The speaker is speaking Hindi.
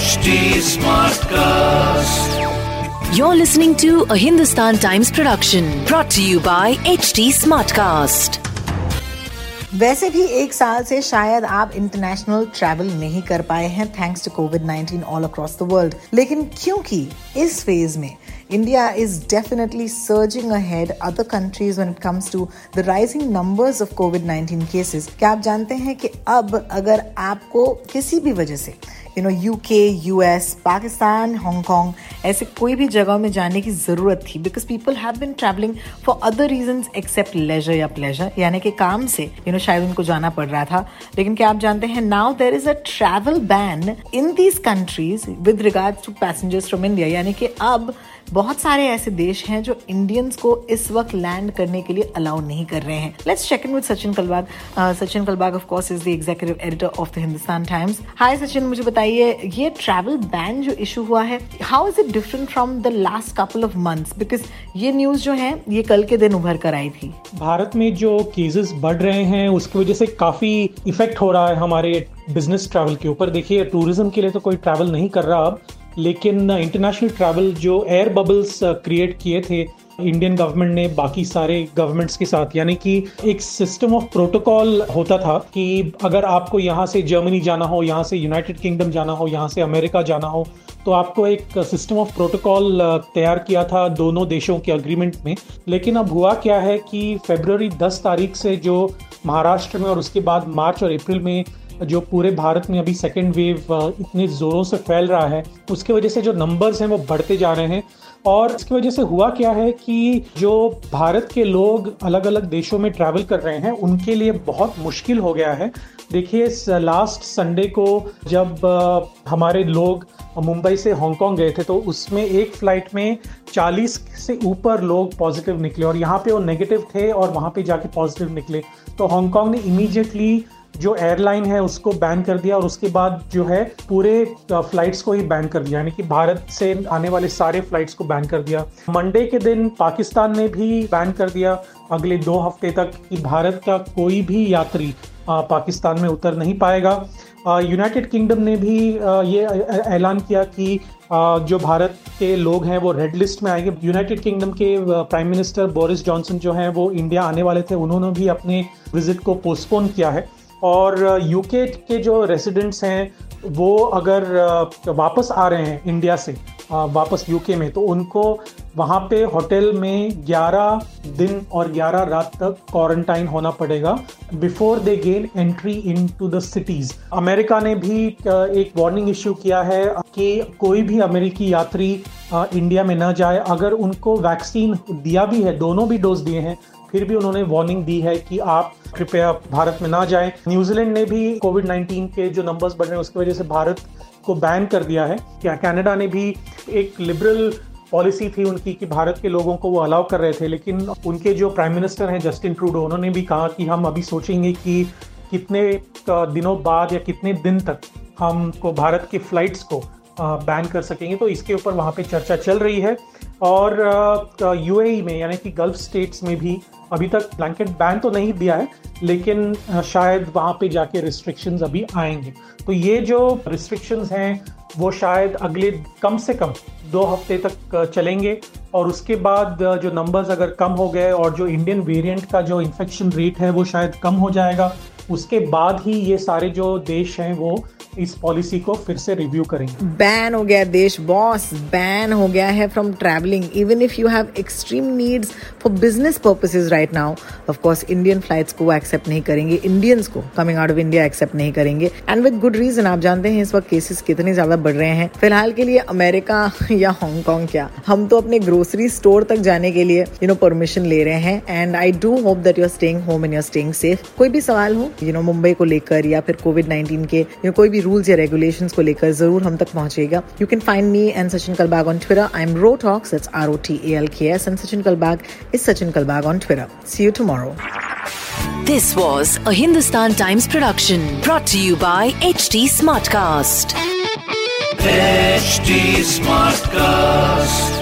HD Smartcast. You're listening to a Hindustan Times production brought to you by HT Smartcast. वैसे भी एक साल से शायद आप इंटरनेशनल ट्रैवल नहीं कर पाए हैं thanks to Covid 19 all across the world लेकिन क्योंकि इस फेज में India is definitely surging ahead other countries when it comes to the rising numbers of COVID-19 cases. क्या आप जानते हैं कि अब अगर आपको किसी भी वजह से you know UK US Pakistan Hong Kong ऐसे कोई भी जगह में जाने की ज़रूरत थी because people have been travelling for other reason except leisure या प्लेजर यानी कि काम से यू you नो know, शायद उनको जाना पड़ रहा था। लेकिन क्या आप जानते हैं now there is a travel ban in these countries with regard to passengers from India यानी कि अब बहुत सारे ऐसे देश हैं जो इंडियंस को इस वक्त लैंड करने के लिए अलाउ नहीं कर रहे हैं। Let's check in with Sachin Kalbag Sachin Kalbag of course is the executive editor of the Hindustan Times hi Sachin मुझे बताइए, ये ट्रैवल बैन जो इशू हुआ है how is it different from the last couple of months because ये न्यूज़ जो है, ये कल के दिन उभर कर आई थी। भारत में जो केसेस बढ़ रहे हैं, उसकी वजह से काफ़ी इफ़ेक्ट हो रहा है हमारे बिज़नेस ट्रैवल के ऊपर। देखिए टूरिज़्म के लिए तो कोई ट्रैवल नहीं कर रहा अब। लेकिन इंटरनेशनल ट्रैवल जो एयर बबल्स क्रिएट किए थे इंडियन गवर्नमेंट ने बाकी सारे गवर्नमेंट्स के साथ, यानी कि एक सिस्टम ऑफ़ प्रोटोकॉल होता था कि अगर आपको यहाँ से जर्मनी जाना हो, यहाँ से यूनाइटेड किंगडम जाना हो, यहाँ से अमेरिका जाना हो तो आपको एक सिस्टम ऑफ़ प्रोटोकॉल तैयार किया था दोनों देशों के अग्रीमेंट में। लेकिन अब हुआ क्या है कि फेब्रवरी 10 तारीख से जो महाराष्ट्र में और उसके बाद मार्च और अप्रैल में जो पूरे भारत में अभी सेकेंड वेव इतने ज़ोरों से फैल रहा है, उसकी वजह से जो नंबर्स हैं वो बढ़ते जा रहे हैं। और इसकी वजह से हुआ क्या है कि जो भारत के लोग अलग अलग देशों में ट्रैवल कर रहे हैं, उनके लिए बहुत मुश्किल हो गया है। देखिए लास्ट संडे को जब हमारे लोग मुंबई से हांगकांग गए थे तो उसमें एक फ़्लाइट में 40 से ऊपर लोग पॉजिटिव निकले और यहाँ पे वो नेगेटिव थे और वहाँ पे जाके पॉजिटिव निकले। तो हांगकांग ने इमीडिएटली जो एयरलाइन है, उसको बैन कर दिया और उसके बाद जो है, पूरे फ्लाइट्स को ही बैन कर दिया। यानी कि भारत से आने वाले सारे फ्लाइट्स को बैन कर दिया। मंडे के दिन पाकिस्तान ने भी बैन कर दिया। अगले दो हफ़्ते तक कि भारत का कोई भी यात्री पाकिस्तान में उतर नहीं पाएगा। यूनाइटेड किंगडम ने भी ये ऐलान किया कि जो भारत के लोग हैं, वो रेड लिस्ट में आएँगे। यूनाइटेड किंगडम के प्राइम मिनिस्टर बोरिस जॉनसन जो हैं, वो इंडिया आने वाले थे। उन्होंने भी अपने विज़िट को पोस्टपोन किया है। और यूके के जो रेसिडेंट्स हैं, वो अगर वापस आ रहे हैं इंडिया से वापस यूके में तो उनको वहाँ पे होटल में 11 दिन और 11 रात तक क्वारंटाइन होना पड़ेगा before they gain entry into the cities America ने भी एक वार्निंग इश्यू किया है कि कोई भी अमेरिकी यात्री इंडिया में न जाए। अगर उनको वैक्सीन दिया भी है, दोनों भी डोज दिए हैं फिर भी उन्होंने वार्निंग दी है कि आप कृपया भारत में ना जाएँ। न्यूजीलैंड ने भी कोविड 19 के जो नंबर्स बढ़ रहे हैं, उसकी वजह से भारत को बैन कर दिया है। क्या कनाडा ने भी एक लिबरल पॉलिसी थी उनकी कि भारत के लोगों को वो अलाउ कर रहे थे, लेकिन उनके जो प्राइम मिनिस्टर हैं जस्टिन ट्रूडो उन्होंने भी कहा कि हम अभी सोचेंगे कि कितने दिनों बाद या कितने दिन तक हमको भारत की फ्लाइट्स को बैन कर सकेंगे। तो इसके ऊपर वहाँ पे चर्चा चल रही है और यूएई में, यानी कि गल्फ स्टेट्स में भी अभी तक ब्लैंकेट बैन तो नहीं दिया है, लेकिन शायद वहाँ पे जाके रिस्ट्रिक्शंस अभी आएँगे। तो ये जो रिस्ट्रिक्शंस हैं, वो शायद अगले कम से कम दो हफ़्ते तक चलेंगे और उसके बाद जो नंबर्स अगर कम हो गए और जो इंडियन वेरिएंट का जो इन्फेक्शन रेट है, वो शायद कम हो जाएगा। उसके बाद ही ये सारे जो देश हैं, वो इस पॉलिसी को फिर से रिव्यू करेंगे। बैन हो गया देश बॉस बैन हो गया है from travelling even if you have extreme needs for business purposes right now of course Indian flights को एक्सेप्ट नहीं करेंगे इंडियंस को coming out of India accept नहीं करेंगे. एंड विद गुड रीजन आप जानते हैं इस वक्त केसेस कितने ज़्यादा बढ़ रहे हैं। फ़िलहाल के लिए अमेरिका या हांगकांग क्या? हम तो अपने ग्रोसरी स्टोर तक जाने के लिए यू नो परमिशन ले रहे हैं। And I do hope that you are staying home and you are staying safe कोई भी सवाल हो यू नो मुंबई को लेकर या फिर कोविड नाइन्टीन के यू कोई भी रूल्स या रेगुलेशन को लेकर ज़रूर हम तक पहुंचेगा। You can find me and Sachin Kalbag on Twitter I am ro talks it's R O T A L K S and Sachin Kalbag is Sachin Kalbag on Twitter see you tomorrow This was a Hindustan Times production brought to you by HT Smartcast. HD Smartcast.